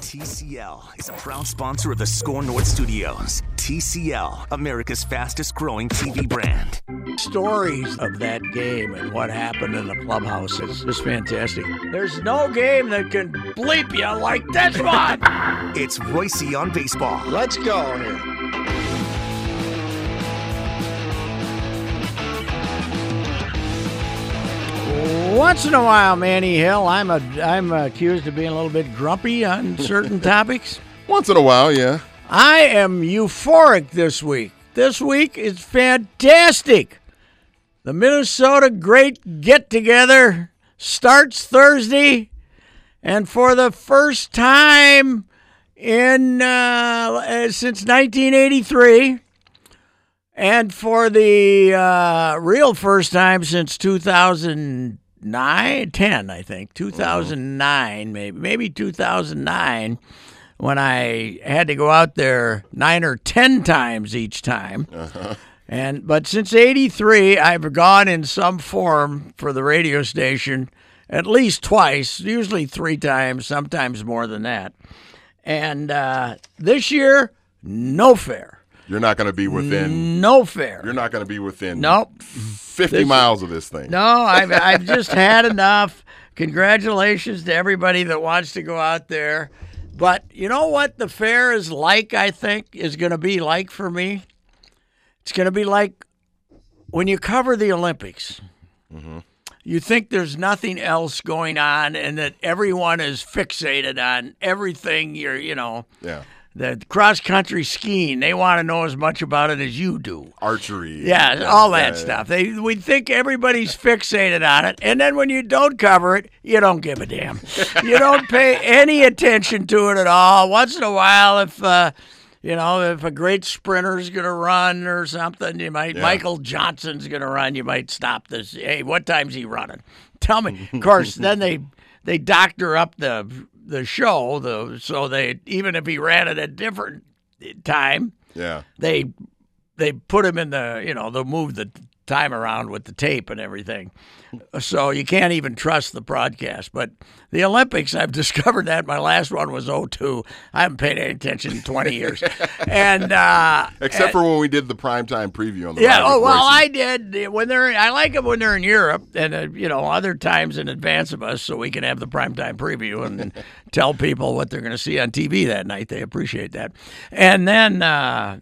TCL is a proud sponsor of the Score North Studios. TCL, America's fastest growing TV brand. Stories of that game and what happened in the clubhouse is just fantastic. There's no game that can bleep you like this one. It's Reusse on baseball. Let's go here. Once in a while, Manny Hill, I'm a I'm accused of being a little bit grumpy on certain topics. Once in a while, yeah. I am euphoric this week. This week is fantastic. The Minnesota Great Get Together starts Thursday, and for the first time in uh, since 1983, and for the uh, real first time since 2009, 10, I think, 2009, maybe, maybe 2009 when I had to go out there nine or ten times each time. And but since '83, I've gone in some form for the radio station at least twice, usually three times, sometimes more than that. And uh, this year, no fair, You're not going to be within. no fair. You're not going to be within. Nope. 50 This- miles of this thing. No, I've I've just had enough. Congratulations to everybody that wants to go out there. But you know what the fair is like, I think, is going to be like for me? It's going to be like when you cover the Olympics. Mm-hmm. You think there's nothing else going on and that everyone is fixated on everything you're, you know, Yeah. The cross country skiing. They want to know as much about it as you do. Archery. Yeah, all that yeah. stuff. They we think everybody's fixated on it, and then when you don't cover it, you don't give a damn. you don't pay any attention to it at all. Once in a while, if uh, you know if a great sprinter's going to run or something, you might Yeah. Michael Johnson's going to run. You might stop this. Hey, what time's he running? Tell me. Of course, then they they doctor up the the show, the so they even if he ran it at a different time Yeah. they they put him in the you know they'll move the time around with the tape and everything so you can't even trust the broadcast but the olympics i've discovered that my last one was 02 i haven't paid any attention in 20 years and uh Except for when we did the primetime preview on the yeah. Oh well, I did when they're. I like them when they're in Europe, and uh, you know other times in advance of us, so we can have the primetime preview and tell people what they're going to see on TV that night. They appreciate that, and then. Uh,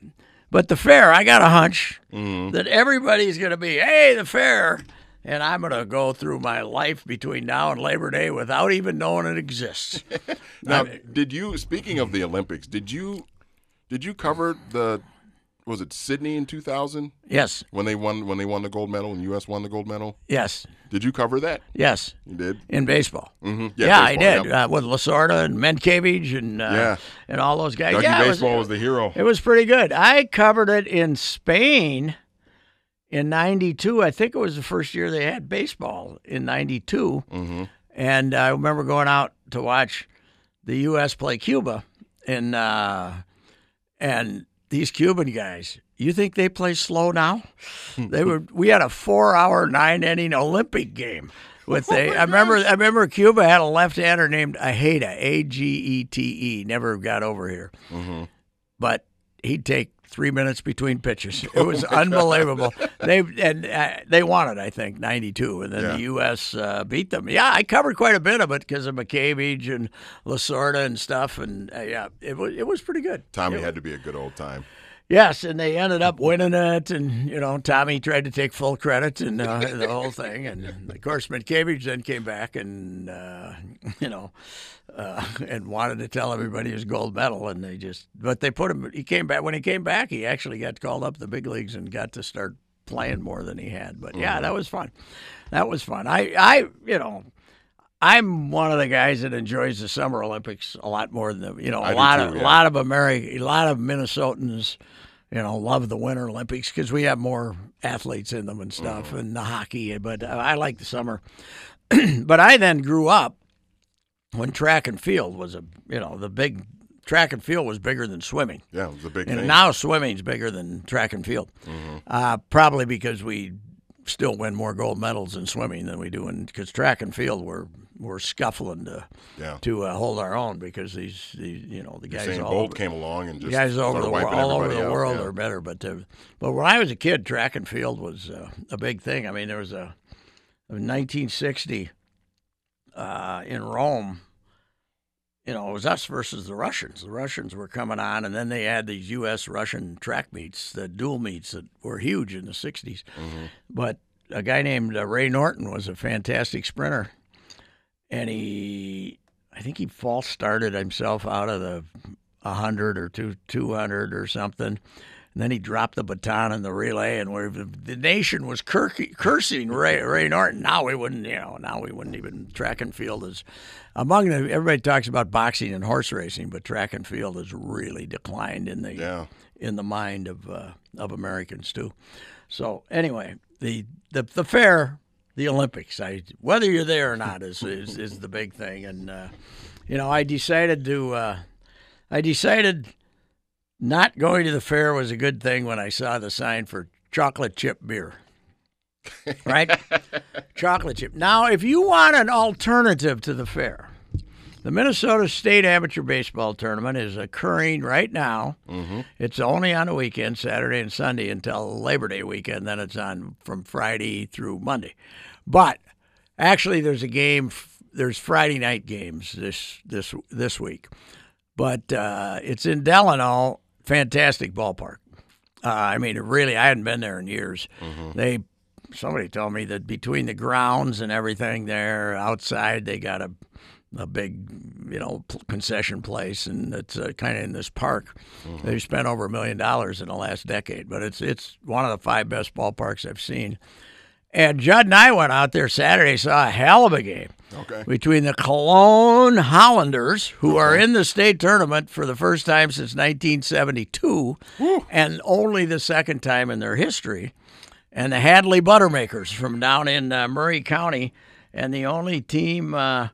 but the fair, I got a hunch Mm-hmm. that everybody's going to be, hey, the fair, and I'm going to go through my life between now and Labor Day without even knowing it exists. Now, did you? Speaking of the Olympics, did you? Did you cover the? Was it Sydney in 2000 yes, when they won when they won the gold medal and U.S. won the gold medal? yes, Did you cover that? yes, You did. in baseball. Mm-hmm. Yeah, I baseball, did yeah. uh, with Lasorda and Mientkiewicz and uh, Yeah. and all those guys. Dougie yeah, it was- baseball was, the hero. It was pretty good. I covered it in Spain in 92. I think it was the first year they had baseball in 92. Mm-hmm. And I remember going out to watch the U.S. play Cuba. And, uh, and these Cuban guys, you think they play slow now? Hmm. they were. We had a four-hour, nine-inning Olympic game. With a, oh, I remember, I remember Cuba had a left-hander named Ajete, A G E T E. Never got over here mm-hmm. but he'd take three minutes between pitches. It was unbelievable. They and uh, they won it, I think, '92, and then Yeah. the U.S. Uh, beat them. Yeah, I covered quite a bit of it because of McCabe and Lasorda and stuff, and uh, yeah, it was it was pretty good. Tommy It- had to be a good old time. Yes, and they ended up winning it, and you know Tommy tried to take full credit and uh, the whole thing, and of course Mientkiewicz then came back and uh, you know uh, and wanted to tell everybody his gold medal, and they just but they put him. He came back when he came back. He actually got called up to the big leagues and got to start playing more than he had. But yeah, that was fun. That was fun. I I you know. I'm one of the guys that enjoys the Summer Olympics a lot more than the, you know I a do lot too, of yeah. a lot of Ameri- a lot of Minnesotans, you know, love the Winter Olympics because we have more athletes in them and stuff, Mm-hmm. and the hockey. But I like the summer. but I then grew up when track and field was a you know the big track and field was bigger than swimming. Yeah, it was a big And thing. now swimming's bigger than track and field. Uh, probably because we still win more gold medals in swimming than we do in because track and field we're we're scuffling to Yeah. to uh, hold our own because these, these you know the guys all Bolt over, came along and just the guys over the all over the out, world yeah. are better. But uh, but when I was a kid, track and field was uh, a big thing. I mean, there was a, a 1960 uh, in Rome. You know, it was us versus the Russians. The Russians were coming on, and then they had these U.S. Russian track meets, the dual meets that were huge in the 60s. But a guy named uh, Ray Norton was a fantastic sprinter, and he, I think he false started himself out of the 100 or two, 200 or something. And then he dropped the baton in the relay, and where the, nation was cur- cursing Ray, Ray Norton. Now we wouldn't, you know, now we wouldn't even track and field is among the. Everybody talks about boxing and horse racing, but track and field has really declined in the Yeah. in the mind of uh, of Americans too. So anyway, the the the fair, the Olympics. I whether you're there or not is is, is the big thing, and uh, you know I decided to uh, I decided not going to the fair was a good thing when I saw the sign for chocolate chip beer. Right, chocolate chip. Now, if you want an alternative to the fair, the Minnesota State Amateur Baseball Tournament is occurring right now. It's only on the weekend, Saturday and Sunday until Labor Day weekend. Then it's on from Friday through Monday. But actually, there's a game. There's Friday night games this this this week, but uh, it's in Delano. Fantastic ballpark. Uh, I mean, really, I hadn't been there in years. They somebody told me that between the grounds and everything there outside, they got a a big, you know, concession place, and it's uh, kind of in this park. They've spent over a million dollars in the last decade, but it's it's one of the five best ballparks I've seen. And Judd and I went out there Saturday, saw a hell of a game Okay. between the Cologne Hollanders, who are in the state tournament for the first time since 1972, and only the second time in their history, and the Hadley Buttermakers from down in uh, Murray County, and the only team, uh,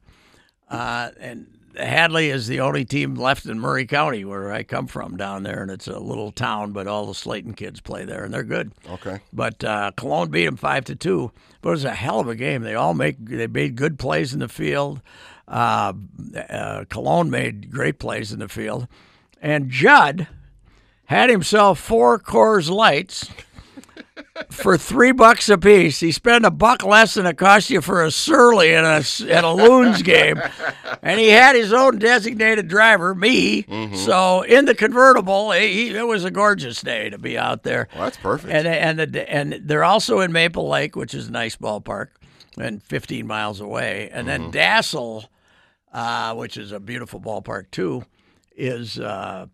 uh, and Hadley is the only team left in Murray County, where I come from down there, and it's a little town, but all the Slayton kids play there, and they're good. Okay. But uh, Cologne beat them five to two. But it was a hell of a game. They all make they made good plays in the field. Uh, uh, Cologne made great plays in the field, and Judd had himself four Coors Lights for three bucks a piece. He spent a buck less than it cost you for a Surly in a at a Loons game, and he had his own designated driver, me. So in the convertible, he, it was a gorgeous day to be out there. Well, that's perfect. And and the, and they're also in Maple Lake, which is a nice ballpark, and 15 miles away. And then Dassel, uh, which is a beautiful ballpark too, is uh,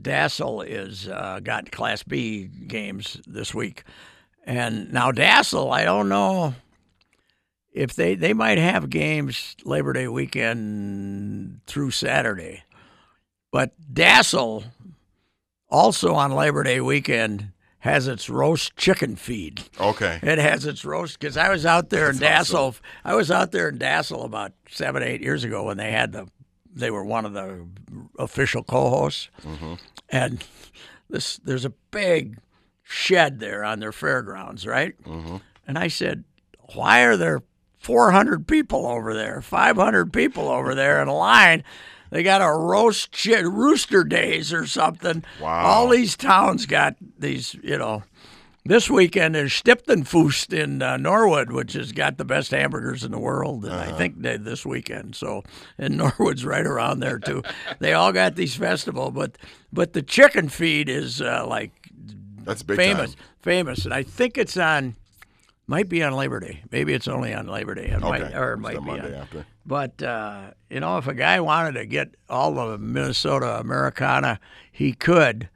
Dassel is uh, got Class B games this week. And now Dassel, I don't know if they they might have games Labor Day weekend through Saturday, but Dassel also on Labor Day weekend has its roast chicken feed. okay. It has its roast because I was out there in Dassel. I was out there in Dassel about seven, eight years ago when they had the. They were one of the official co-hosts, mm-hmm. and this there's a big shed there on their fairgrounds, right? Mm-hmm. And I said, "Why are there 400 people over there, 500 people over there in a line?" They got a roast chi- rooster days or something. Wow. All these towns got these, you know. This weekend is Stiftungsfest in uh, Norwood, which has got the best hamburgers in the world, and I think they, this weekend. So, and Norwood's right around there too. they all got these festival, but but the chicken feed is uh, like That's famous, time. famous, and I think it's on, might be on Labor Day. Maybe it's only on Labor Day. It might, Okay. or it might be Monday on. after. But uh, you know, if a guy wanted to get all the Minnesota Americana, he could.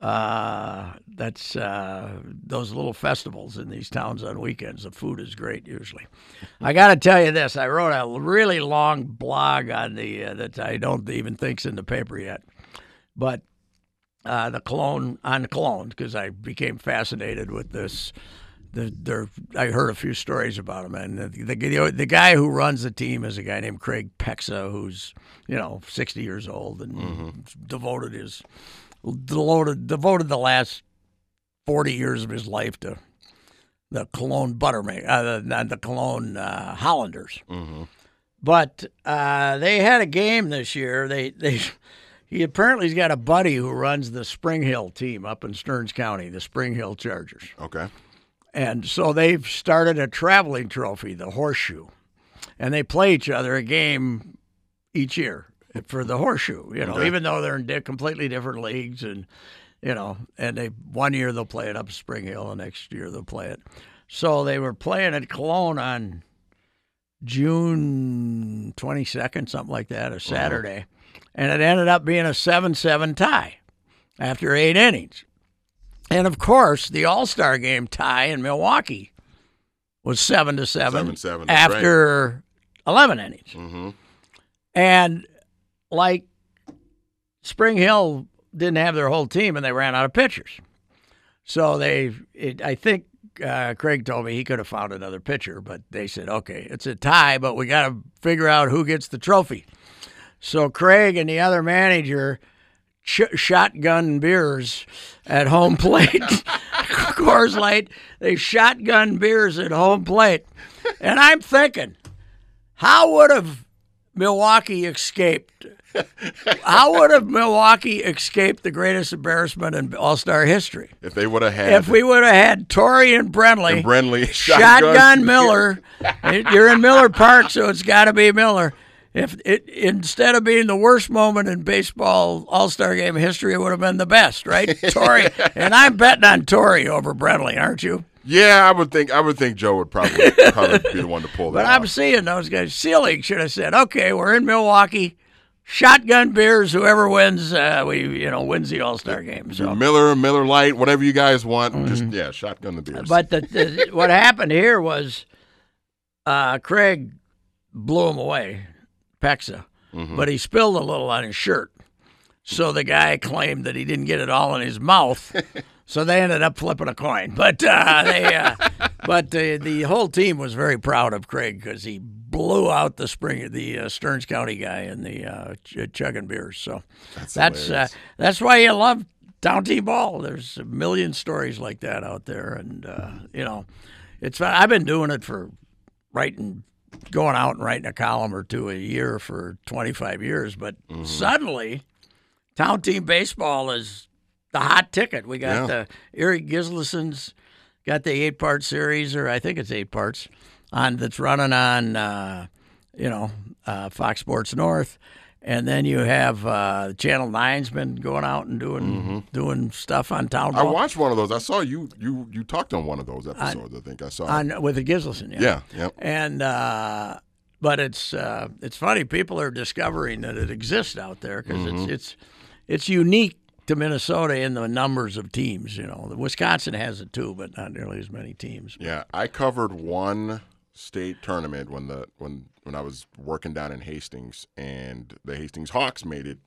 Uh, that's uh, those little festivals in these towns on weekends. The food is great usually. I got to tell you this: I wrote a really long blog on the uh, that I don't even think's in the paper yet, but uh, the Cologne on Cologne because I became fascinated with this. The, there, I heard a few stories about him, and the, the the guy who runs the team is a guy named Craig Pexa, who's you know sixty years old and devoted his devoted devoted the last forty years of his life to the Cologne Buttermilk, uh, the, the Cologne uh, Hollanders. But uh, they had a game this year. They they he apparently has got a buddy who runs the Spring Hill team up in Stearns County, the Spring Hill Chargers. Okay. And so they've started a traveling trophy, the horseshoe. And they play each other a game each year for the horseshoe, you know, Okay. even though they're in di- completely different leagues and you know, and they one year they'll play it up Spring Hill, the next year they'll play it. So they were playing at Cologne on June twenty second, something like that, a Saturday, and it ended up being a seven seven tie after eight innings. And of course, the All Star game tie in Milwaukee was seven to seven, 7-7, that's after eleven innings. Mm-hmm. And like Spring Hill didn't have their whole team and they ran out of pitchers. So they, it, I think uh, Craig told me he could have found another pitcher, but they said, okay, it's a tie, but we got to figure out who gets the trophy. So Craig and the other manager ch- shotgun beers at home plate. Coors Light, they shotgun beers at home plate. And I'm thinking, how would have Milwaukee escaped? How would have Milwaukee escaped the greatest embarrassment in All Star history? If they would have had If we would have had Torre and Brenly, and Brenly shotgun, Miller, you're in Miller Park, so it's got to be Miller. If it instead of being the worst moment in baseball All Star game history, it would have been the best, right? Torre, and I'm betting on Torre over Brenly, aren't you? Yeah, I would think I would think Joe would probably probably be the one to pull that But I'm off. seeing those guys. Selig should have said, "Okay, we're in Milwaukee. Shotgun beers. Whoever wins, uh, we you know wins the All Star game." So, Miller, Miller Light, whatever you guys want, just yeah, shotgun the beers. Mm-hmm. but the, the what happened here was, uh, Craig blew him away, Pexa, Mm-hmm. but he spilled a little on his shirt. So the guy claimed that he didn't get it all in his mouth. so they ended up flipping a coin. But uh, they, uh, but the the whole team was very proud of Craig because he blew out the spring the uh, Stearns County guy in the uh, ch- chugging beers. So That's that's uh, that's why you love down T ball. There's a million stories like that out there, and uh, you know, it's. I've been doing it for writing, going out and writing a column or two a year for 25 years, but Mm-hmm. suddenly, town team baseball is the hot ticket. We got Yeah. the Eric Gislison's got the eight part series, or I think it's eight parts, on that's running on, uh, you know, uh, Fox Sports North. And then you have uh, Channel Nine's been going out and doing doing stuff on town Mm-hmm. I watched one of those. I saw you you you talked on one of those episodes. I think I saw. on with the Gislison. yeah, yep. and uh, but it's uh, it's funny. People are discovering that it exists out there because Mm-hmm. it's it's it's unique to Minnesota in the numbers of teams. You know, Wisconsin has it too, but not nearly as many teams. Yeah, I covered one state tournament when the when when I was working down in Hastings, and the Hastings Hawks made it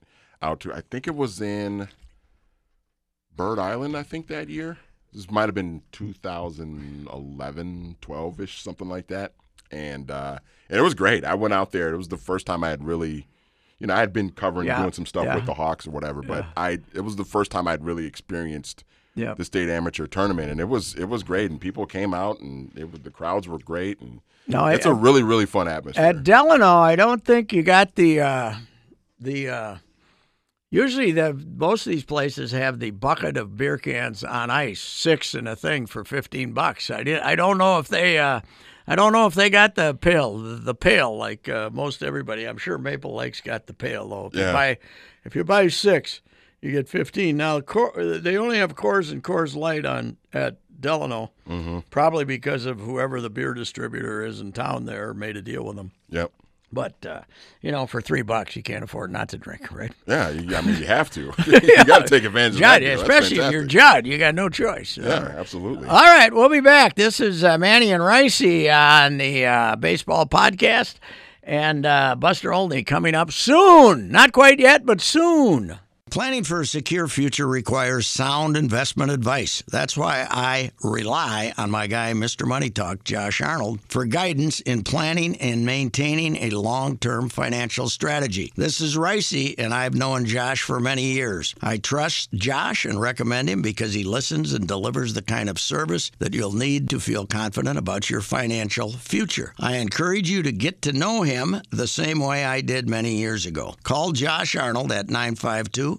out to. I think it was in Bird Island. I think that year. This might have been 2011, 12 ish, something like that. And uh, and it was great. I went out there. It was the first time I had really. You know, I had been covering, Yeah, doing some stuff yeah. with the Hawks or whatever, but I it was the first time I'd really experienced Yeah, the state amateur tournament, and it was it was great, and people came out, and it was, the crowds were great, and no, it's I, a really really fun atmosphere. At Delano, I don't think you got the uh, the. Uh, usually, the most of these places have the bucket of beer cans on ice, six in a thing for fifteen bucks. I did. I don't know if they. Uh, I don't know if they got the pail, the, pail like uh, most everybody. I'm sure Maple Lake's got the pail though. If Yeah. you buy, if you buy six, you get fifteen. Now they only have Coors and Coors Light on at Delano, Mm-hmm. probably because of whoever the beer distributor is in town there made a deal with them. yep. But uh, you know, for three bucks, you can't afford not to drink, right? Yeah, you, I mean you have to. you got to take advantage of that. Judd. Especially if you're. Judd, you got no choice. Yeah, absolutely. All right, we'll be back. This is uh, Manny and Ricey on the uh, baseball podcast, and uh, Buster Olney coming up soon. Not quite yet, but soon. Planning for a secure future requires sound investment advice. That's why I rely on my guy, Mr. Money Talk, Josh Arnold, for guidance in planning and maintaining a long term financial strategy. This is Ricey, and I've known Josh for many years. I trust Josh and recommend him because he listens and delivers the kind of service that you'll need to feel confident about your financial future. I encourage you to get to know him the same way I did many years ago. Call Josh Arnold at 952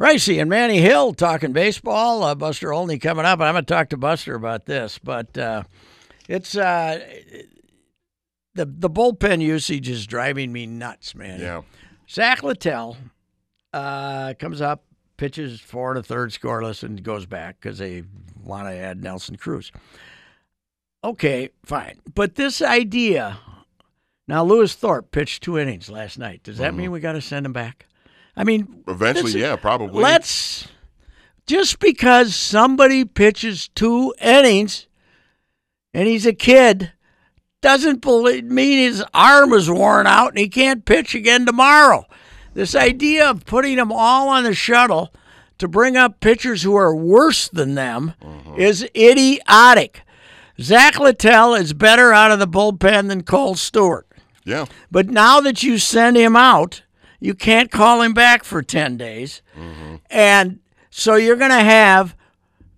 Ricey and Manny Hill talking baseball. Uh, Buster Olney coming up. I'm going to talk to Buster about this, but uh, it's uh, the the bullpen usage is driving me nuts, man. Yeah. Zach Littell uh, comes up, pitches four and a third scoreless, and goes back because they want to add Nelson Cruz. Okay, fine, but this idea. Now, Lewis Thorpe pitched two innings last night. Does that mean we got to send him back? I mean, Eventually, this- yeah, probably. Let's just because somebody pitches two innings and he's a kid doesn't believe, mean his arm is worn out and he can't pitch again tomorrow. This idea of putting them all on the shuttle to bring up pitchers who are worse than them mm-hmm. is idiotic. Zach Littell is better out of the bullpen than Kohl Stewart. Yeah. But now that you send him out, you can't call him back for 10 days. And so you're going to have,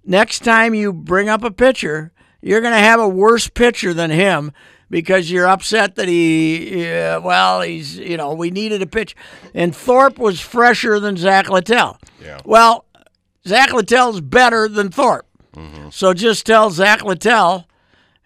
next time you bring up a pitcher, you're going to have a worse pitcher than him because you're upset that he, yeah, well, he's, you know, we needed a pitch. And Thorpe was fresher than Zach Littell. Yeah. Well, Zach Littell's better than Thorpe. Mm-hmm. So just tell Zach Littell,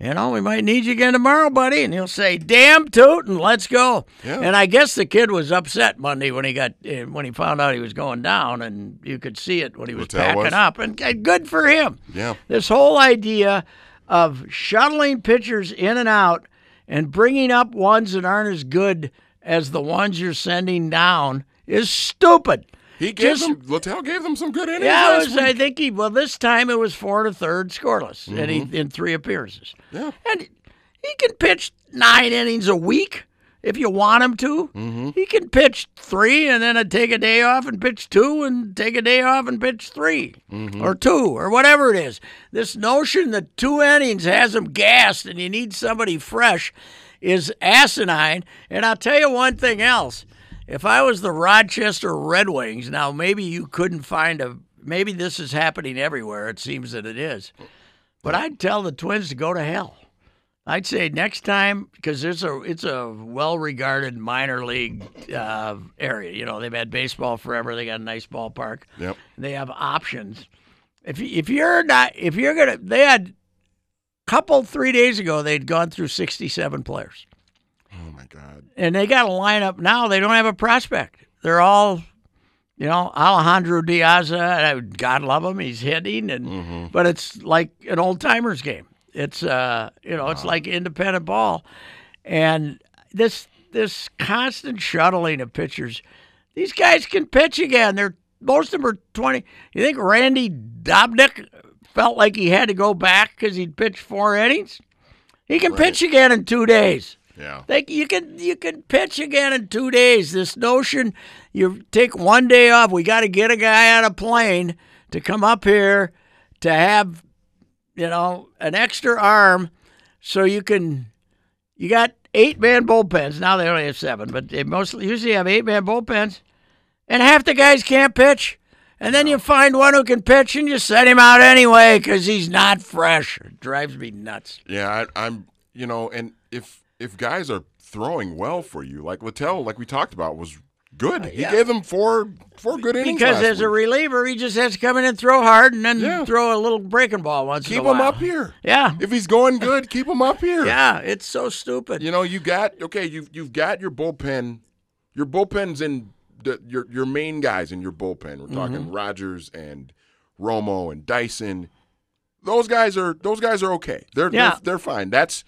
you know, we might need you again tomorrow, buddy. And he'll say, damn toot, and let's go. Yeah. And I guess the kid was upset Monday when he got eh, when he found out he was going down, and you could see it when he was Littell packing was? up. And eh, good for him. Yeah. This whole idea of shuttling pitchers in and out and bringing up ones that aren't as good as the ones you're sending down is stupid. He gave Just- them. Littell gave them some good innings. Yeah, was, I think he. Well, this time it was four and a third scoreless, and he mm-hmm. in three appearances. Yeah. and he can pitch nine innings a week if you want him to. Mm-hmm. He can pitch three and then take a day off and pitch two, and take a day off and pitch 3 mm-hmm. or two or whatever it is. This notion that two innings has him gassed and you need somebody fresh is asinine. And I'll tell you one thing else. If I was the Rochester Red Wings, now maybe you couldn't find a. Maybe this is happening everywhere. It seems that it is. But I'd tell the Twins to go to hell. I'd say next time because it's a it's a well regarded minor league uh, area. You know they've had baseball forever. They got a nice ballpark. Yep. They have options. If if you're not if you're gonna they had a couple three days ago they'd gone through sixty seven players Oh my God. and they got a lineup now. They don't have a prospect. They're all, you know, Alejandro Diaz. uh, God love him, he's hitting, and but it's like an old timers game. It's uh, you know, it's like independent ball, and this this constant shuttling of pitchers. These guys can pitch again. They're most of them are twenty. You think Randy Dobnik felt like he had to go back because he'd pitched four innings? He can pitch again in two days. Yeah. Like you can you can pitch again in two days. This notion you take one day off. We got to get a guy on a plane to come up here to have you know an extra arm so you can you got eight man bullpens. Now they only have seven, but they mostly usually have eight man bullpens, and half the guys can't pitch. And then you find one who can pitch, and you set him out anyway because he's not fresh. It drives me nuts. Yeah, I, I'm. You know, and if if guys are throwing well for you, like Littell, like we talked about, was good. He yeah. gave them four four good innings. Because as a reliever, he just has to come in and throw hard, and then Yeah. throw a little breaking ball once keep in a him up here. Yeah, If he's going good, keep him up here. yeah, it's so stupid. You know, you got okay. You've you've got your bullpen. Your bullpen's in the, your your main guys in your bullpen. We're talking Mm-hmm. Rogers and Romo and Dyson. Those guys are those guys are okay. They're Yeah. they're, they're fine. That's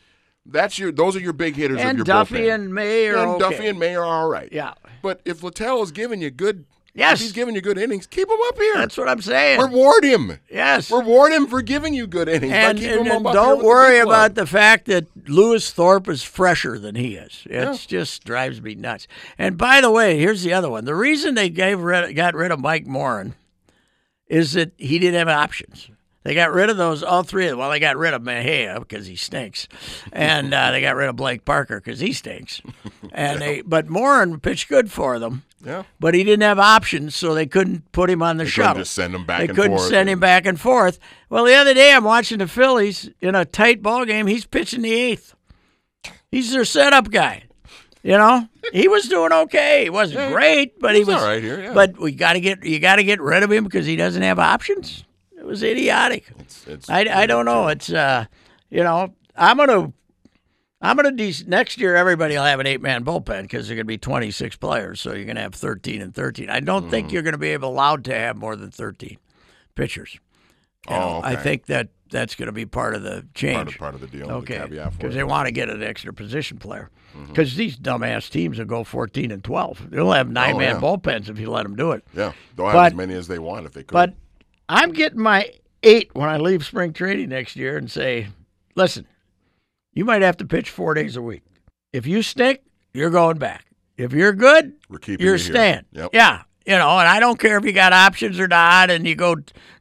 that's your those are your big hitters of And your Duffy bullpen. and May are and okay. Duffy and May are all right. Yeah. But if Littell is giving you good, Yes. if he's giving you good innings, keep him up here. That's what I'm saying. Reward him. yes. Reward him for giving you good innings. and, and, and don't the worry big about the fact that Lewis Thorpe is fresher than he is. It just drives me nuts. And by the way, here's the other one. The reason they gave rid, got rid of Mike Morin is that he didn't have options. They got rid of those all three. of them. Well, they got rid of Mejia because he stinks, and uh, they got rid of Blake Parker because he stinks. And they, but Morin pitched good for them. Yeah. But he didn't have options, so they couldn't put him on the couldn't just send him back They couldn't forth send him back and forth. Well, the other day I'm watching the Phillies in a tight ball game. He's pitching the eighth. He's their setup guy. You know, he was doing okay. He wasn't great, but he was all right here, yeah. But we got to get you got to get rid of him because he doesn't have options. It was idiotic. It's, it's, I, I don't know. It's uh, you know, I'm gonna I'm gonna de- next year everybody will have an eight man bullpen because there're gonna be 26 players, so you're gonna have 13 and 13. I don't think Mm-hmm. you're gonna be able allowed to have more than 13 pitchers. You know, Oh, I think that that's gonna be part of the change. part of, part of the deal. Okay, The because it. they want to get an extra position player. Mm-hmm. Because these dumbass teams will go 14 and 12. They'll have nine man Oh, yeah. bullpens if you let them do it. Yeah, they'll have But- as many as they want if they could. But I'm getting my eight when I leave spring training next year and say, listen, you might have to pitch four days a week. If you stink, you're going back. If you're good, We're keeping you're you staying. Yep. Yeah. You know, and I don't care if you got options or not, and you go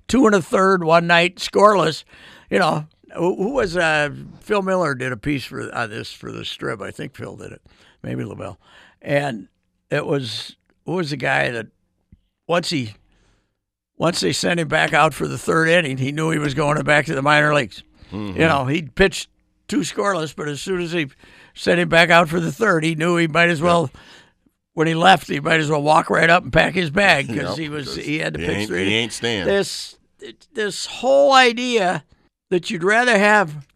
two and a third one night scoreless. You know, who, was uh, Phil Miller did a piece for on this for the strip. I think Phil did it, maybe La Velle, and it was who was the guy that once he once they sent him back out for the third inning, he knew he was going back to the minor leagues. Mm-hmm. You know, he pitched two scoreless, but as soon as he sent him back out for the third, he knew he might as well. When he left, he might as well walk right up and pack his bag because Yep, he was he had to he pitch three. He ain't staying. This this whole idea that you'd rather have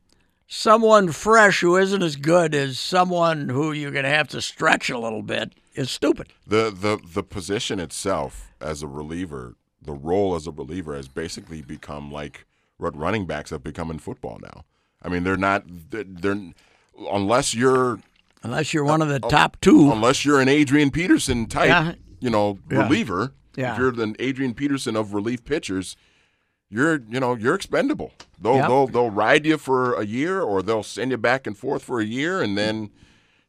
someone fresh who isn't as good as someone who you're going to have to stretch a little bit is stupid. the the the position itself as a reliever, the role as a reliever has basically become like what running backs have become in football now. I mean, they're not they're, they're unless you're Unless you're one of the top two. unless you're an Adrian Peterson type, Yeah. you know, Yeah. reliever. Yeah. If you're the Adrian Peterson of relief pitchers, you're you know you're expendable. They'll Yep. they'll they'll ride you for a year, or they'll send you back and forth for a year, and then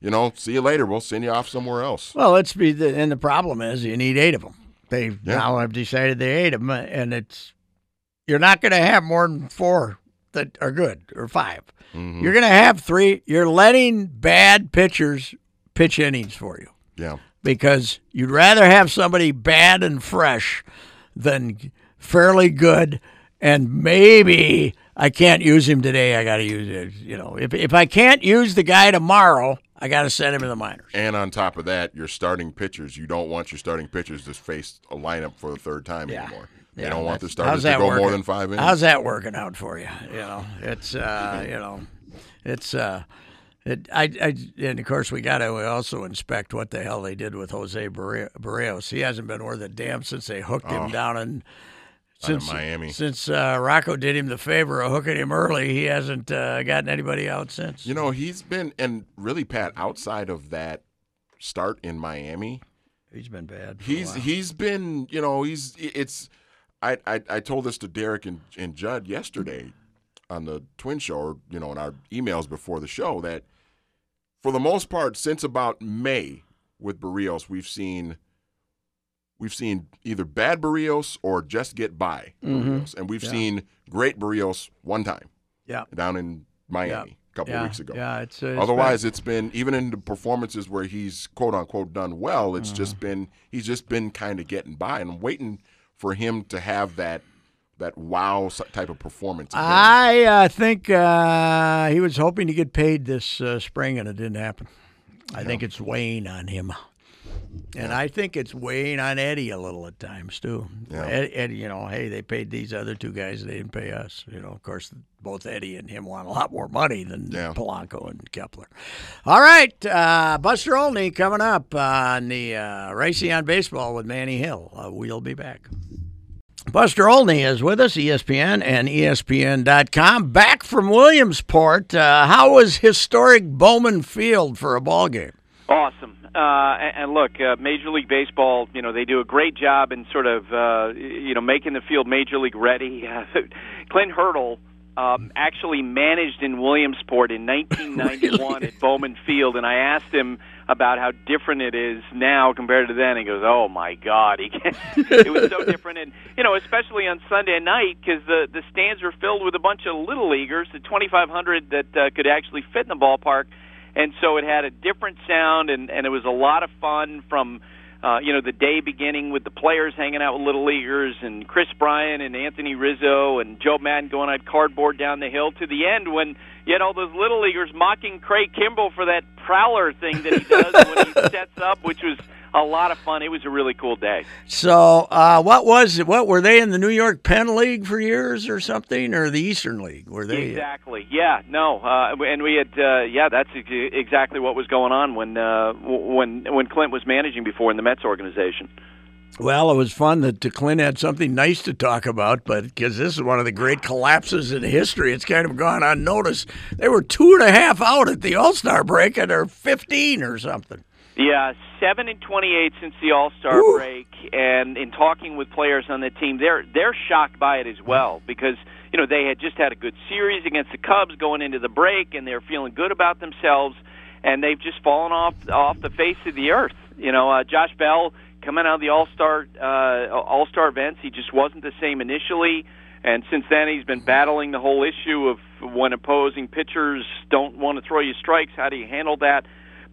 you know see you later. We'll send you off somewhere else. Well, let's be the and the problem is you need eight of them. They Yeah. now have decided they of them, and it's you're not going to have more than four that are good or 5 you Mm-hmm. You're going to have three. You're letting bad pitchers pitch innings for you Yeah. because you'd rather have somebody bad and fresh than fairly good and maybe I can't use him today. I got to use it. You know, if if I can't use the guy tomorrow, I got to send him to the minors. And on top of that, your starting pitchers, you don't want your starting pitchers to face a lineup for the third time anymore. They Yeah, don't want the starters to go more than five innings. How's that working out for you? You know, it's uh, you know, it's uh, it. I, I and of course we got to also inspect what the hell they did with Jose Berrios. He hasn't been worth a damn since they hooked him down in. Since Miami. since uh, Rocco did him the favor of hooking him early, he hasn't uh, gotten anybody out since. You know, he's been and really Pat outside of that start in Miami, he's been bad. he's he's been you know he's it's I I, I told this to Derek and, and Judd yesterday on the Twin Show or you know in our emails before the show that for the most part since about May with Berrios we've seen we've seen either bad Berrios or just get by Berrios and we've seen great Berrios one time yeah, down in Miami a couple yeah, of weeks ago. Yeah, it's, uh, Otherwise, it's been even in the performances where he's quote unquote done well. It's Mm-hmm. just been he's just been kind of getting by, and I'm waiting for him to have that that wow type of performance. I uh, think uh, he was hoping to get paid this uh, spring, and it didn't happen. I think it's weighing on him. And I think it's weighing on Eddie a little at times too. Yeah. Ed, Eddie, you know, hey, they paid these other two guys, they didn't pay us. You know, of course, both Eddie and him want a lot more money than Yeah. Polanco and Kepler. All right, uh, Buster Olney coming up on the uh, Reusse on Baseball with Manny Hill. Uh, we'll be back. Buster Olney is with us, ESPN and ESPN.com. Back from Williamsport. Uh, how was historic Bowman Field for a ball game? Awesome. Uh, and, and look, uh, Major League Baseball, you know, they do a great job in sort of, uh, you know, making the field Major League ready. Clint Hurdle um, actually managed in Williamsport in 1991 at Bowman Field, and I asked him about how different it is now compared to then. He goes, "Oh my God, he can't. it was so different." And you know, especially on Sunday night, because the the stands were filled with a bunch of little leaguers, the 2,500 that uh, could actually fit in the ballpark and so it had a different sound and and it was a lot of fun from uh you know the day beginning with the players hanging out with little leaguers and Kris Bryant and Anthony Rizzo and Joe Maddon going on cardboard down the hill to the end when you had all those little leaguers mocking Craig Kimbrel for that prowler thing that he does when he sets up which was a lot of fun. It was a really cool day. So, uh, what was it? What were they in the New York Penn League for years or something, or the Eastern League? Were they? Exactly. Yeah. No. Uh, and we had. Uh, yeah. That's exactly what was going on when uh, when when Clint was managing before in the Mets organization. Well, it was fun that Clint had something nice to talk about, but because this is one of the great collapses in history, it's kind of gone unnoticed. They were two and a half out at the All Star break, and they're fifteen or something. Yeah, seven and twenty-eight since the All Star break, and in talking with players on the team, they're they're shocked by it as well because you know they had just had a good series against the Cubs going into the break, and they're feeling good about themselves, and they've just fallen off off the face of the earth. You know, uh, Josh Bell coming out of the All Star uh, All Star events, he just wasn't the same initially. And since then, he's been battling the whole issue of when opposing pitchers don't want to throw you strikes. How do you handle that?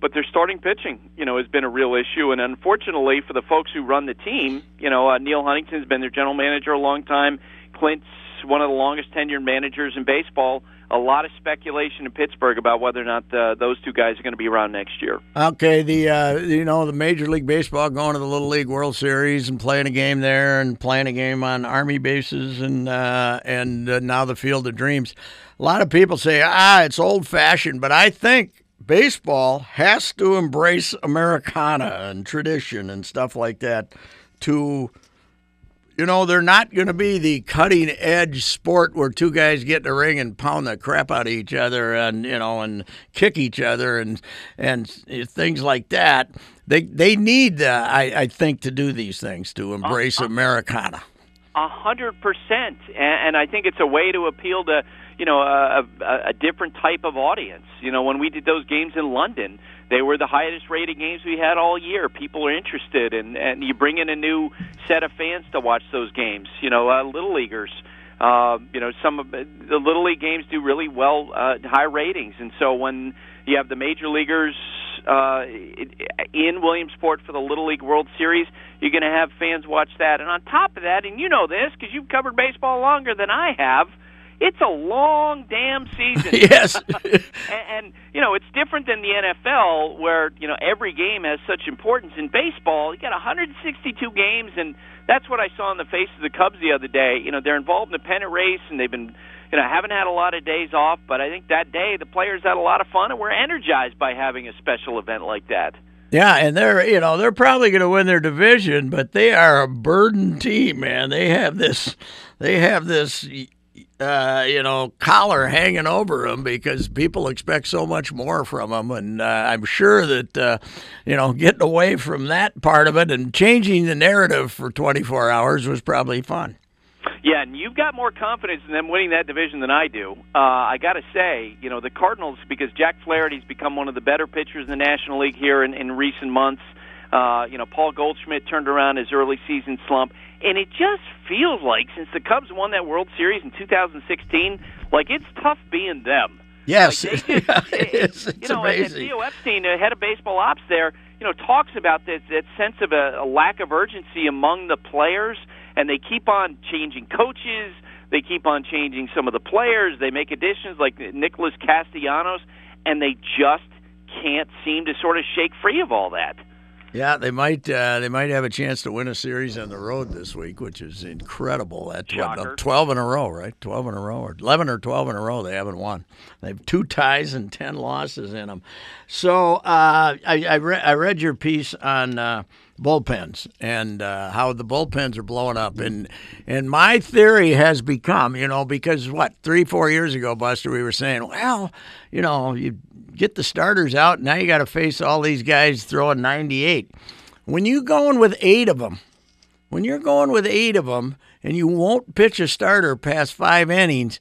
But their starting pitching, you know, has been a real issue. And unfortunately, for the folks who run the team, you know, uh, Neil Huntington's been their general manager a long time. Clint's one of the longest tenured managers in baseball. A lot of speculation in Pittsburgh about whether or not uh, those two guys are going to be around next year. Okay, the uh, you know the Major League Baseball going to the Little League World Series and playing a game there and playing a game on Army bases and uh, and uh, now the Field of Dreams. A lot of people say ah it's old fashioned, but I think baseball has to embrace Americana and tradition and stuff like that to you know, they're not going to be the cutting edge sport where two guys get in the ring and pound the crap out of each other and you know and kick each other and and things like that. They they need, uh, I I think, to do these things to embrace Americana. A hundred percent, and and I think it's a way to appeal to you know a, a, a different type of audience. You know, when we did those games in London, they were the highest rated games we had all year. People are interested, and and you bring in a new set of fans to watch those games. You know, uh, little leaguers. Uh, you know, some of the little league games do really well, uh, high ratings, and so when you have the major leaguers uh, in Williamsport for the Little League World Series, you're going to have fans watch that. And on top of that, and you know this because you've covered baseball longer than I have, it's a long damn season. yes. and, and you know it's different than the NFL where you know every game has such importance. In baseball, you got 162 games, and that's what I saw on the face of the Cubs the other day. You know they're involved in the pennant race, and they've been you know haven't had a lot of days off. But I think that day the players had a lot of fun, and we're energized by having a special event like that. Yeah, and they're you know they're probably going to win their division, but they are a burden team, man. They have this, they have this uh, you know, collar hanging over them because people expect so much more from them. And uh, I'm sure that, uh, you know, getting away from that part of it and changing the narrative for 24 hours was probably fun. Yeah, and you've got more confidence in them winning that division than I do. Uh, I got to say, you know, the Cardinals, because Jack Flaherty's become one of the better pitchers in the National League here in, in recent months. Uh, you know, Paul Goldschmidt turned around his early season slump. And it just feels like since the Cubs won that World Series in 2016, like it's tough being them. Yes, like just, yeah, it's, it's you know, amazing. And Theo Epstein, the head of baseball ops there, you know, talks about this that sense of a, a lack of urgency among the players, and they keep on changing coaches. They keep on changing some of the players. They make additions like Nicholas Castellanos, and they just can't seem to sort of shake free of all that. Yeah, they might uh, they might have a chance to win a series on the road this week, which is incredible. Shocker. twelve in a row, right? Twelve in a row, or eleven or twelve in a row. They haven't won. They have two ties and ten losses in them. So uh, I I, re- I read your piece on. Uh, bullpens and uh, how the bullpens are blowing up and and my theory has become you know because what three four years ago Buster we were saying well you know you get the starters out now you got to face all these guys throwing 98 when you're going with eight of them when you're going with eight of them and you won't pitch a starter past five innings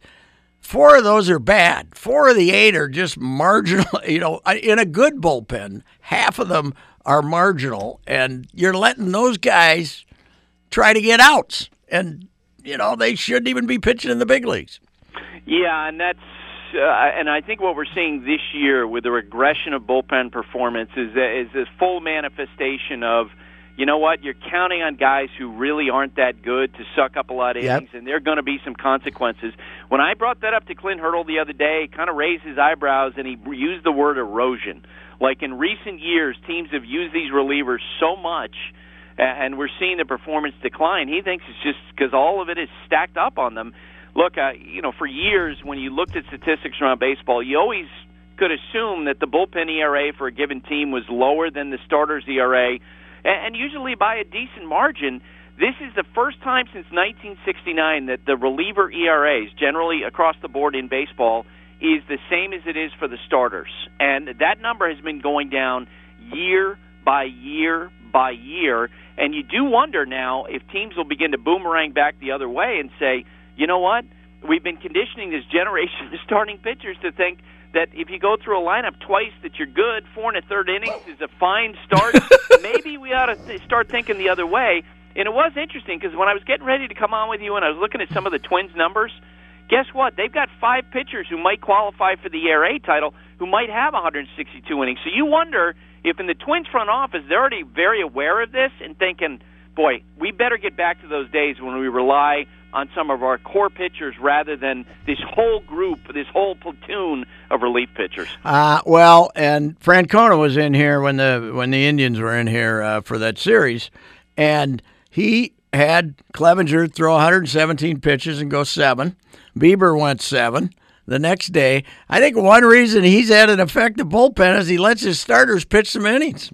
four of those are bad. Four of the eight are just marginal. You know, in a good bullpen, half of them are marginal, and you're letting those guys try to get outs. And, you know, they shouldn't even be pitching in the big leagues. Yeah, and that's uh, and I think what we're seeing this year with the regression of bullpen performance is is this full manifestation of you know what you're counting on guys who really aren't that good to suck up a lot of Yep. innings, and there are going to be some consequences. When I brought that up to Clint Hurdle the other day, kind of raised his eyebrows and he used the word erosion. Like in recent years, teams have used these relievers so much and we're seeing the performance decline. He thinks it's just because all of it is stacked up on them. Look, uh, you know, for years when you looked at statistics around baseball, you always could assume that the bullpen ERA for a given team was lower than the starter's ERA, and usually by a decent margin. This is the first time since 1969 that the reliever ERAs, generally across the board in baseball, is the same as it is for the starters. And that number has been going down year by year by year. And you do wonder now if teams will begin to boomerang back the other way and say, you know what? We've been conditioning this generation of starting pitchers to think that if you go through a lineup twice that you're good, four and a third innings is a fine start. Maybe we ought to th- start thinking the other way. And it was interesting because when I was getting ready to come on with you and I was looking at some of the Twins' numbers, guess what? They've got five pitchers who might qualify for the ERA title who might have 162 innings. So you wonder if in the Twins front office they're already very aware of this and thinking, boy, we better get back to those days when we rely on some of our core pitchers rather than this whole group, this whole platoon of relief pitchers. Uh, well, and Francona was in here when the when the Indians were in here uh, for that series, and he had Clevinger throw 117 pitches and go seven. Bieber went seven. The next day, I think one reason he's had an effective bullpen is he lets his starters pitch some innings.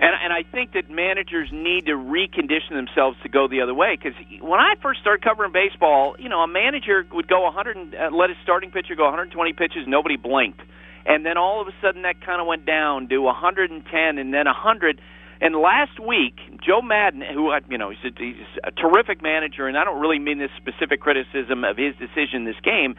And, and I think that managers need to recondition themselves to go the other way. Because when I first started covering baseball, you know, a manager would go 100, and, uh, let his starting pitcher go 120 pitches, nobody blinked, and then all of a sudden that kind of went down to 110, and then 100. And last week, Joe Maddon, who I- you know, he's a, he's a terrific manager, and I don't really mean this specific criticism of his decision this game,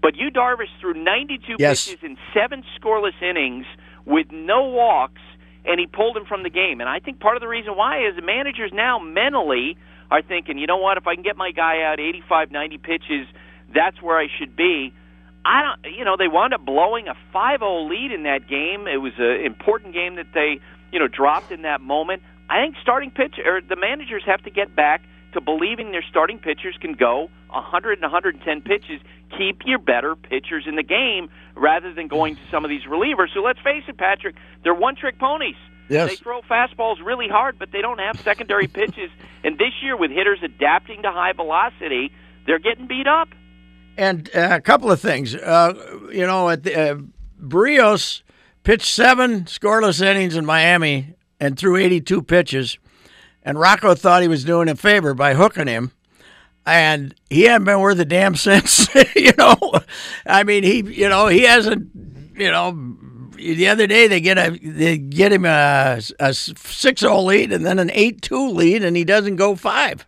but you Darvish threw 92 Yes. pitches in seven scoreless innings with no walks and he pulled him from the game. And I think part of the reason why is the managers now mentally are thinking, you know what, if I can get my guy out 85, 90 pitches, that's where I should be. I don't, you know, they wound up blowing a 5-0 lead in that game. It was an important game that they, you know, dropped in that moment. I think starting pitch or the managers have to get back to believing their starting pitchers can go 100 and 110 pitches. Keep your better pitchers in the game rather than going to some of these relievers. So let's face it, Patrick, they're one-trick ponies. Yes. They throw fastballs really hard, but they don't have secondary pitches. And this year, with hitters adapting to high velocity, they're getting beat up. And uh, a couple of things, uh, you know, at the, uh, Berrios pitched seven scoreless innings in Miami and threw 82 pitches, and Rocco thought he was doing a favor by hooking him, and he hasn't been worth a damn since. you know, I mean, he, you know, he hasn't, you know. The other day they get a they get him a, a six zero lead and then an eight two lead and he doesn't go five.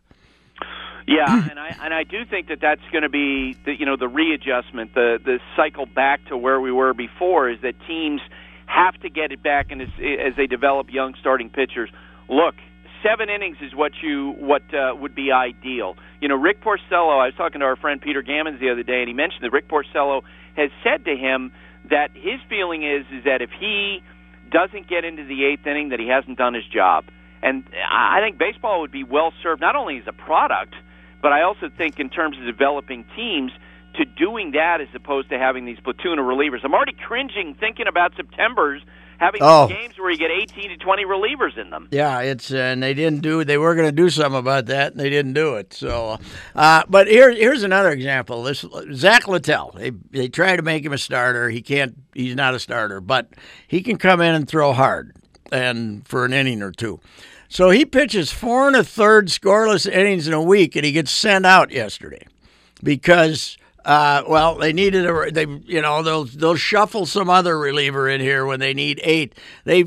Yeah, and I and I do think that that's going to be the you know the readjustment, the the cycle back to where we were before is that teams have to get it back and as, as they develop young starting pitchers. Look, seven innings is what you what uh, would be ideal. You know, Rick Porcello. I was talking to our friend Peter Gammons the other day, and he mentioned that Rick Porcello has said to him that his feeling is is that if he doesn't get into the eighth inning, that he hasn't done his job. And I think baseball would be well served not only as a product, but I also think in terms of developing teams to doing that as opposed to having these platoon of relievers. I'm already cringing thinking about September's having Oh. games where you get 18 to 20 relievers in them. Yeah, it's uh, and they didn't do. They were going to do something about that, and they didn't do it. So, uh, but here, here's another example. This Zach Littell. They they try to make him a starter. He can't. He's not a starter, but he can come in and throw hard, and for an inning or two. So he pitches four and a third scoreless innings in a week, and he gets sent out yesterday because. Uh, well, they needed a. They, you know, they'll they'll shuffle some other reliever in here when they need eight. They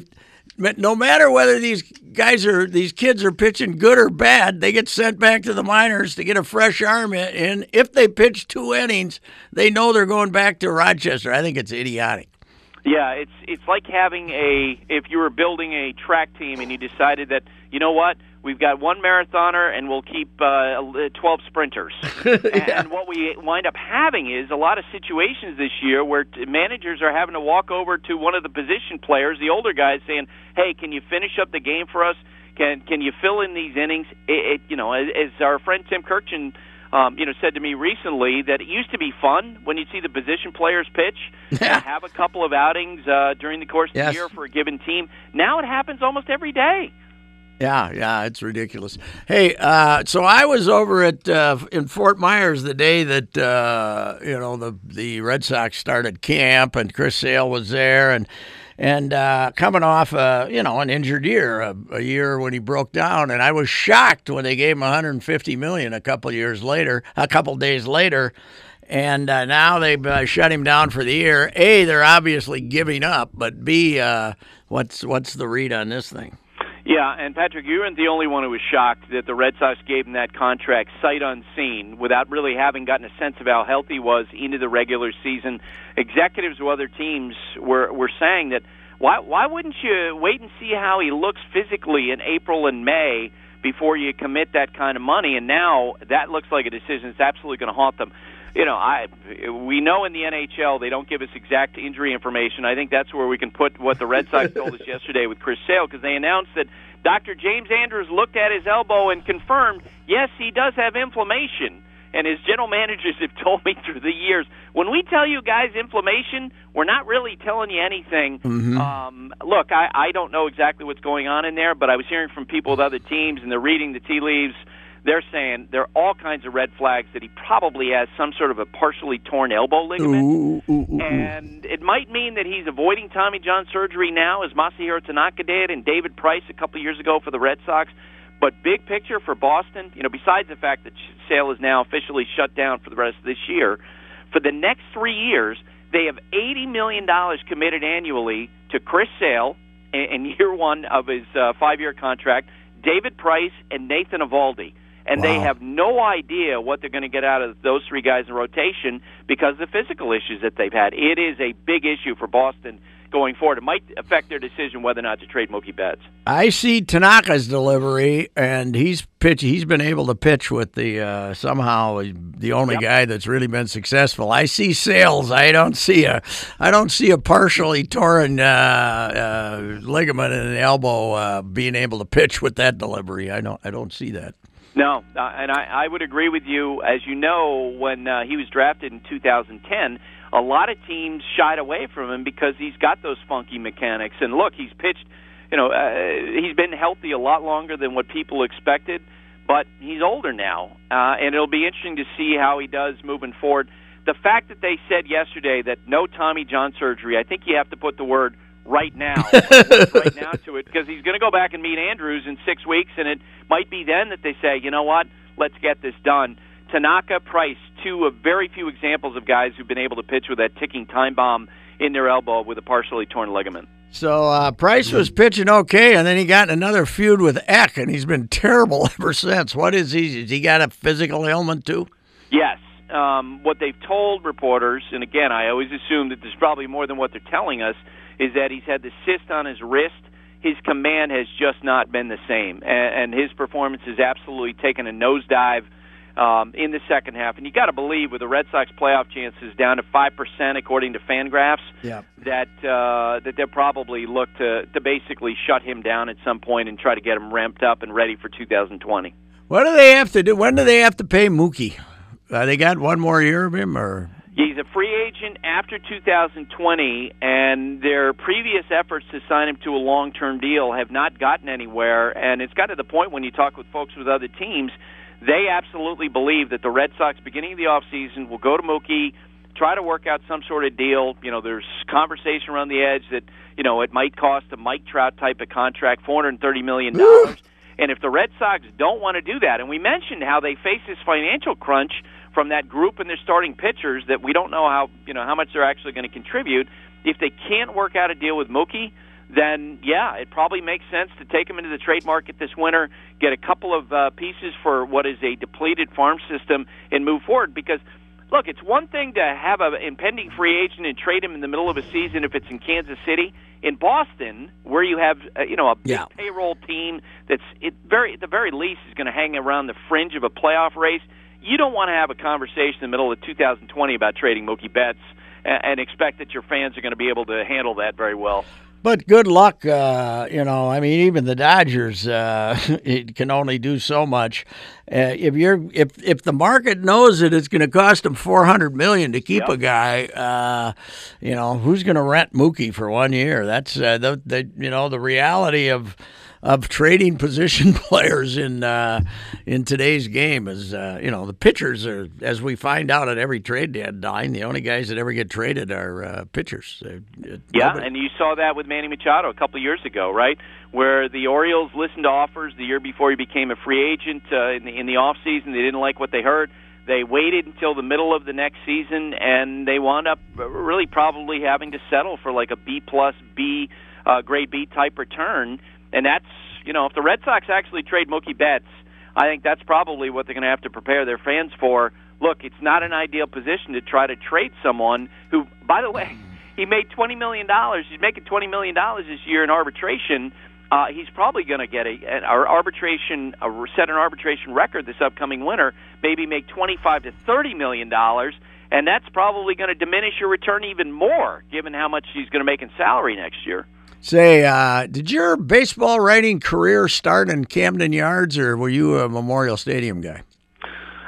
no matter whether these guys are these kids are pitching good or bad, they get sent back to the minors to get a fresh arm in. And if they pitch two innings, they know they're going back to Rochester. I think it's idiotic. Yeah, it's it's like having a if you were building a track team and you decided that you know what we've got one marathoner and we'll keep uh, twelve sprinters. And what we wind up having is a lot of situations this year where t- managers are having to walk over to one of the position players, the older guys, saying, "Hey, can you finish up the game for us? Can can you fill in these innings?" It, it you know, as, as our friend Tim Kurkjian um, you know, said to me recently that it used to be fun when you see the position players pitch, Yeah. and have a couple of outings uh, during the course of Yes. the year for a given team. Now it happens almost every day. Yeah, yeah, it's ridiculous. Hey, uh, so I was over at uh, in Fort Myers the day that uh, you know the the Red Sox started camp, and Chris Sale was there, and and uh, coming off uh, you know an injured year, a, a year when he broke down, and I was shocked when they gave him 150 million a couple years later, a couple days later. And uh, now they've uh, shut him down for the year. A, they're obviously giving up, but B, uh, what's what's the read on this thing? Yeah, and Patrick, you weren't the only one who was shocked that the Red Sox gave him that contract sight unseen without really having gotten a sense of how healthy he was into the regular season. Executives of other teams were were saying that why why wouldn't you wait and see how he looks physically in April and May before you commit that kind of money? And now that looks like a decision that's absolutely going to haunt them. You know, I we know in the NHL they don't give us exact injury information. I think that's where we can put what the Red Sox told us yesterday with Chris Sale because they announced that Dr. James Andrews looked at his elbow and confirmed, yes, he does have inflammation. And his general managers have told me through the years, when we tell you guys inflammation, we're not really telling you anything. Um, look, I, I don't know exactly what's going on in there, but I was hearing from people with other teams, and they're reading the tea leaves. They're saying there are all kinds of red flags that he probably has some sort of a partially torn elbow ligament. Ooh, ooh, ooh. And it might mean that he's avoiding Tommy John surgery now, as Masahiro Tanaka did and David Price a couple of years ago for the Red Sox. But big picture for Boston, you know, besides the fact that Sale is now officially shut down for the rest of this year, for the next three years, they have $80 million committed annually to Chris Sale in, in year one of his uh, five year contract, David Price, and Nathan Eovaldi. And they have no idea what they're going to get out of those three guys in rotation because of the physical issues that they've had. It is a big issue for Boston going forward. It might affect their decision whether or not to trade Mookie Betts. I see Tanaka's delivery, and he's pitch. He's been able to pitch with the uh, somehow the only Yep. guy that's really been successful. I see Sale's. I don't see a. I don't see a partially torn uh, uh, ligament in the elbow uh, being able to pitch with that delivery. I don't. I don't see that. No, uh, and I, I would agree with you. As you know, when uh, he was drafted in 2010, a lot of teams shied away from him because he's got those funky mechanics. And look, he's pitched. You know, uh, he's been healthy a lot longer than what people expected, but he's older now, uh, and it'll be interesting to see how he does moving forward. The fact that they said yesterday that no Tommy John surgery, I think you have to put the word right now, right now to it, because he's going to go back and meet Andrews in six weeks, and it might be then that they say, you know what, let's get this done. Tanaka, Price, two of very few examples of guys who've been able to pitch with that ticking time bomb in their elbow with a partially torn ligament. So uh, Price was pitching okay, and then he got in another feud with Eck, and he's been terrible ever since. What is he? Has he got a physical ailment too? Yes. Um, what they've told reporters, and again, I always assume that there's probably more than what they're telling us, is that he's had the cyst on his wrist. His command has just not been the same, and, and his performance has absolutely taken a nosedive um, in the second half. And you got to believe, with the Red Sox playoff chances down to five percent, according to Fangraphs, Yeah. that uh, that they'll probably look to to basically shut him down at some point and try to get him ramped up and ready for 2020. What do they have to do? When do they have to pay Mookie? Uh, they got one more year of him, or He's a free agent after 2020, and their previous efforts to sign him to a long-term deal have not gotten anywhere. And it's got to the point when you talk with folks with other teams, they absolutely believe that the Red Sox, beginning of the offseason, will go to Mookie, try to work out some sort of deal. You know, there's conversation around the edge that you know it might cost a Mike Trout type of contract, 430 million dollars. And if the Red Sox don't want to do that, and we mentioned how they face this financial crunch from that group and their starting pitchers that we don't know how you know how much they're actually going to contribute. If they can't work out a deal with Mookie, then yeah, it probably makes sense to take him into the trade market this winter, get a couple of uh, pieces for what is a depleted farm system, and move forward. Because look, it's one thing to have an impending free agent and trade him in the middle of a season if it's in Kansas City. In Boston, where you have uh, you know a big Yeah. payroll team that's it very at the very least is going to hang around the fringe of a playoff race. You don't want to have a conversation in the middle of 2020 about trading Mookie Betts and, and expect that your fans are going to be able to handle that very well. But good luck, uh, you know. I mean, even the Dodgers uh, it can only do so much. Uh, if you're if if the market knows that it's going to cost them four hundred million to keep Yep. a guy, uh, you know, who's going to rent Mookie for one year? That's uh, the, the you know the reality of of trading position players in uh, in today's game is uh, you know the pitchers are as we find out at every trade deadline the only guys that ever get traded are uh, pitchers. Uh, Yeah, nobody- and you saw that with Manny Machado a couple of years ago, right? Where the Orioles listened to offers the year before he became a free agent uh, in the in the off season. They didn't like what they heard. They waited until the middle of the next season, and they wound up really probably having to settle for like a B plus B, uh, grade B type return. And that's you know if the Red Sox actually trade Mookie Betts, I think that's probably what they're going to have to prepare their fans for. Look, it's not an ideal position to try to trade someone who, by the way, he made twenty million dollars. He's making twenty million dollars this year in arbitration. Uh, he's probably going to get a an arbitration a, set an arbitration record this upcoming winter. Maybe make twenty five to thirty million dollars, and that's probably going to diminish your return even more, given how much he's going to make in salary next year. Say, uh, did your baseball writing career start in Camden Yards, or were you a Memorial Stadium guy?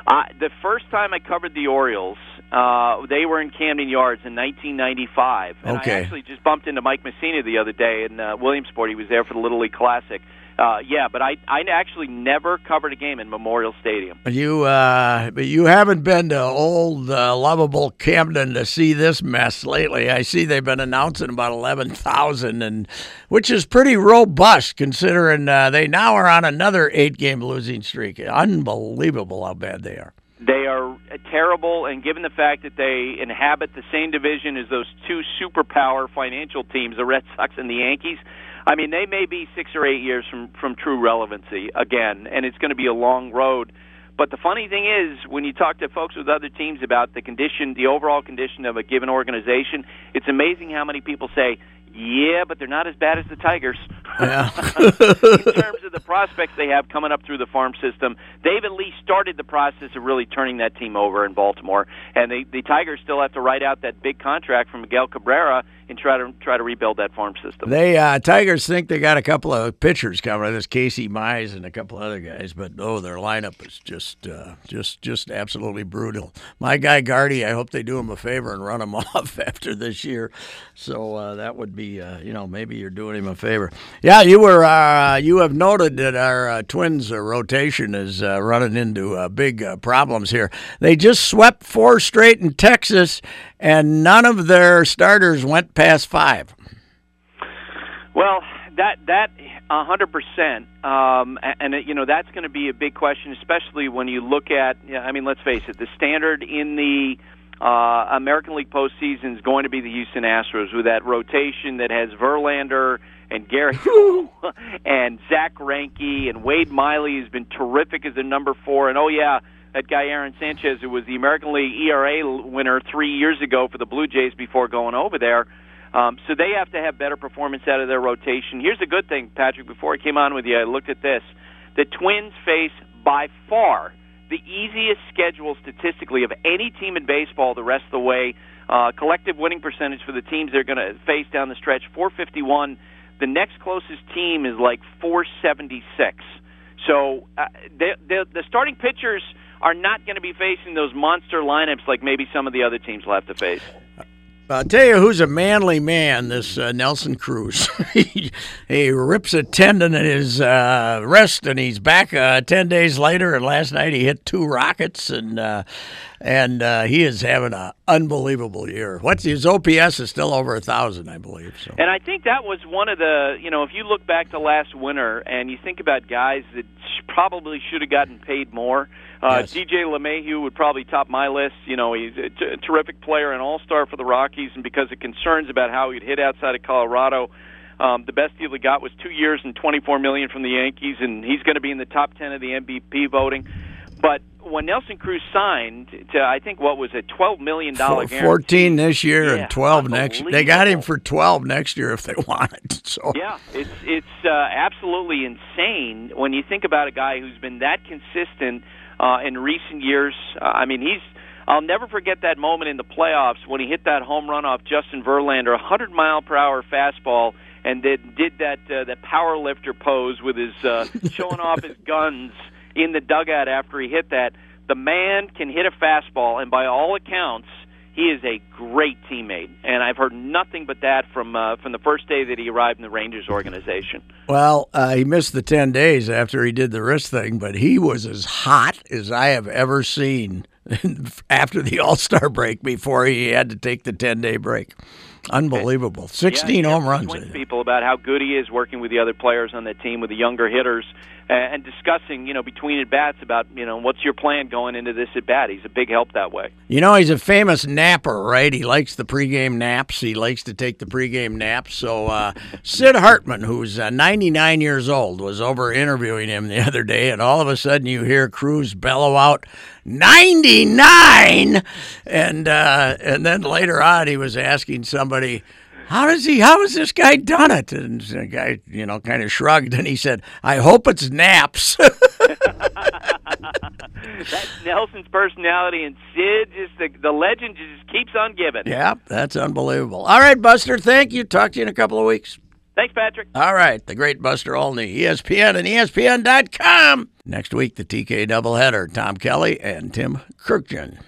Uh, the first time I covered the Orioles, uh, they were in Camden Yards in 1995. And Okay. I actually just bumped into Mike Mussina the other day in uh, Williamsport. He was there for the Little League Classic. Uh, yeah, but I I actually never covered a game in Memorial Stadium. You, uh, but you haven't been to old, uh, lovable Camden to see this mess lately. I see they've been announcing about eleven thousand, and which is pretty robust considering uh, they now are on another eight-game losing streak. Unbelievable how bad they are. They are uh, terrible, and given the fact that they inhabit the same division as those two superpower financial teams, the Red Sox and the Yankees, I mean, they may be six or eight years from from true relevancy again, and it's going to be a long road. But the funny thing is, when you talk to folks with other teams about the condition, the overall condition of a given organization, it's amazing how many people say, "Yeah, but they're not as bad as the Tigers." Yeah. in terms of the prospects they have coming up through the farm system, they've at least started the process of really turning that team over in Baltimore. And they, the Tigers still have to write out that big contract from Miguel Cabrera and try to try to rebuild that farm system. They uh, Tigers think they got a couple of pitchers coming. There's Casey Mize and a couple other guys, but oh, their lineup is just uh, just just absolutely brutal. My guy Gardy, I hope they do him a favor and run him off after this year. So uh, that would be, uh, you know, maybe you're doing him a favor. Yeah, you were. Uh, you have noted that our uh, Twins rotation is running into big problems here. They just swept four straight in Texas, and none of their starters went past five. Well, that that a hundred percent, um, and it, you know that's going to be a big question, especially when you look at. yeah, I mean, let's face it, the standard in the uh, American League postseason is going to be the Houston Astros with that rotation that has Verlander and Gerrit and Zack Greinke and Wade Miley has been terrific as a number four, and oh yeah. That guy Aaron Sanchez, who was the American League ERA winner three years ago for the Blue Jays before going over there, um, so they have to have better performance out of their rotation. Here's the good thing, Patrick. Before I came on with you, I looked at this. The Twins face by far the easiest schedule statistically of any team in baseball the rest of the way. Uh, collective winning percentage for the teams they're going to face down the stretch 451. The next closest team is like 476. So uh, the, the the starting pitchers are not going to be facing those monster lineups like maybe some of the other teams will have to face. I'll tell you who's a manly man, this uh, Nelson Cruz. he, he rips a tendon in his uh, wrist, and he's back uh, 10 days later. And last night he hit two rockets, and uh, and uh, he is having an unbelievable year. What's his OPS is still over a thousand, I believe. So. And I think that was one of the, you know, if you look back to last winter and you think about guys that probably should have gotten paid more – uh, yes. DJ LeMahieu would probably top my list. You know, he's a, t- a terrific player, an all-star for the Rockies, and because of concerns about how he'd hit outside of Colorado, um, the best deal he got was two years and 24 million from the Yankees, and he's going to be in the top 10 of the MVP voting. But when Nelson Cruz signed to, I think what was it, 12 million dollar Fourteen this year yeah, and 12 next. They got him for 12 next year if they wanted. So yeah, it's it's uh, absolutely insane when you think about a guy who's been that consistent uh, in recent years. Uh, I mean, he's. I'll never forget that moment in the playoffs when he hit that home run off Justin Verlander, a 100 mile per hour fastball, and then did that uh, that power lifter pose with his uh, showing off his guns in the dugout after he hit that. The man can hit a fastball, and by all accounts, he is a great teammate, and I've heard nothing but that from uh, from the first day that he arrived in the Rangers organization. Well, uh, he missed the ten days after he did the wrist thing, but he was as hot as I have ever seen after the All Star break before he had to take the ten day break. Unbelievable. 16 yeah, home runs. people about how good he is working with the other players on the team, with the younger hitters, and discussing, you know, between at bats about, you know, what's your plan going into this at bat. He's a big help that way. You know, he's a famous napper, right? He likes the pregame naps. He likes to take the pregame naps. So uh, Sid Hartman, who's uh, 99 years old, was over interviewing him the other day, and all of a sudden you hear Cruz bellow out, 99 and uh, and then later on he was asking somebody how does he how has this guy done it and the guy you know kind of shrugged and he said i hope it's naps that's nelson's personality and sid just the, the legend just keeps on giving yeah that's unbelievable all right buster thank you talk to you in a couple of weeks Thanks, Patrick. All right. The great Buster Olney, ESPN and ESPN.com. Next week, the TK doubleheader Tom Kelly and Tim Kurkjian.